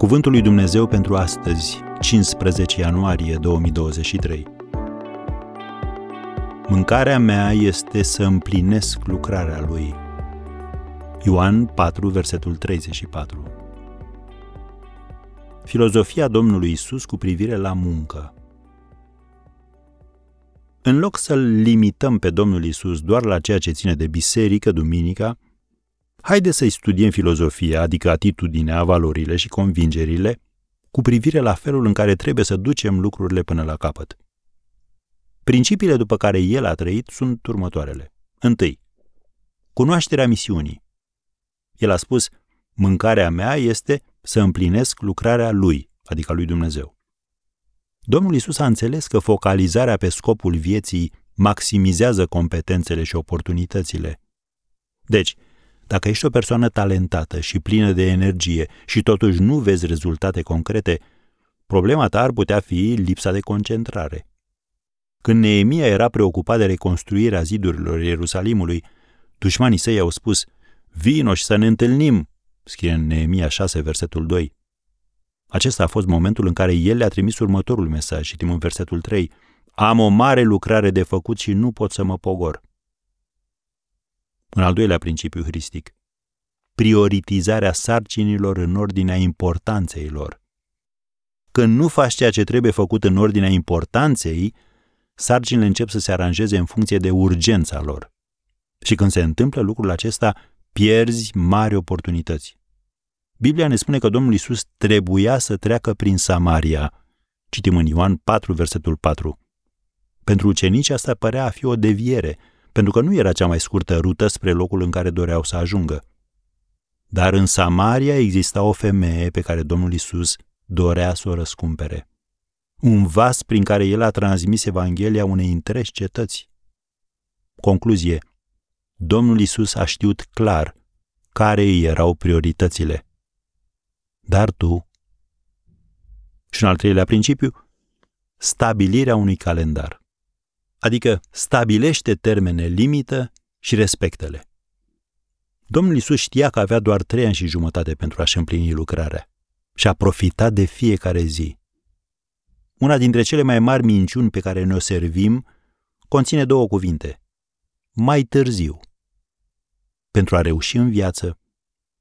Cuvântul lui Dumnezeu pentru astăzi, 15 ianuarie 2023. Mâncarea mea este să împlinesc lucrarea lui. Ioan 4, versetul 34. Filozofia Domnului Isus cu privire la muncă. În loc să-l limităm pe Domnul Isus doar la ceea ce ține de biserică, duminica, Haide să-i studiem filozofia, adică atitudinea, valorile și convingerile, cu privire la felul în care trebuie să ducem lucrurile până la capăt. Principiile după care el a trăit sunt următoarele. Întâi, cunoașterea misiunii. El a spus, mâncarea mea este să împlinesc lucrarea lui, adică lui Dumnezeu. Domnul Isus a înțeles că focalizarea pe scopul vieții maximizează competențele și oportunitățile. Deci, dacă ești o persoană talentată și plină de energie și totuși nu vezi rezultate concrete, problema ta ar putea fi lipsa de concentrare. Când Neemia era preocupat de reconstruirea zidurilor Ierusalimului, dușmanii săi au spus, Vino și să ne întâlnim, scrie în Neemia 6, versetul 2. Acesta a fost momentul în care el le-a trimis următorul mesaj, citim în versetul 3, Am o mare lucrare de făcut și nu pot să mă pogor. Un al doilea principiu hristic. Prioritizarea sarcinilor în ordinea importanței lor. Când nu faci ceea ce trebuie făcut în ordinea importanței, sarcinile încep să se aranjeze în funcție de urgența lor. Și când se întâmplă lucrul acesta, pierzi mari oportunități. Biblia ne spune că Domnul Isus trebuia să treacă prin Samaria. Citim în Ioan 4, versetul 4. Pentru ucenici asta părea a fi o deviere – pentru că nu era cea mai scurtă rută spre locul în care doreau să ajungă. Dar în Samaria exista o femeie pe care Domnul Isus dorea să o răscumpere. Un vas prin care el a transmis Evanghelia unei întregi cetăți. Concluzie. Domnul Isus a știut clar care îi erau prioritățile. Dar tu? Și un al treilea principiu, stabilirea unui calendar adică stabilește termene limită și respectele. Domnul Isus știa că avea doar trei ani și jumătate pentru a-și împlini lucrarea și a profitat de fiecare zi. Una dintre cele mai mari minciuni pe care ne-o servim conține două cuvinte. Mai târziu. Pentru a reuși în viață,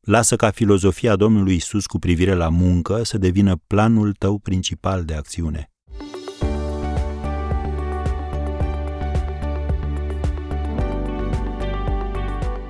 lasă ca filozofia Domnului Isus cu privire la muncă să devină planul tău principal de acțiune.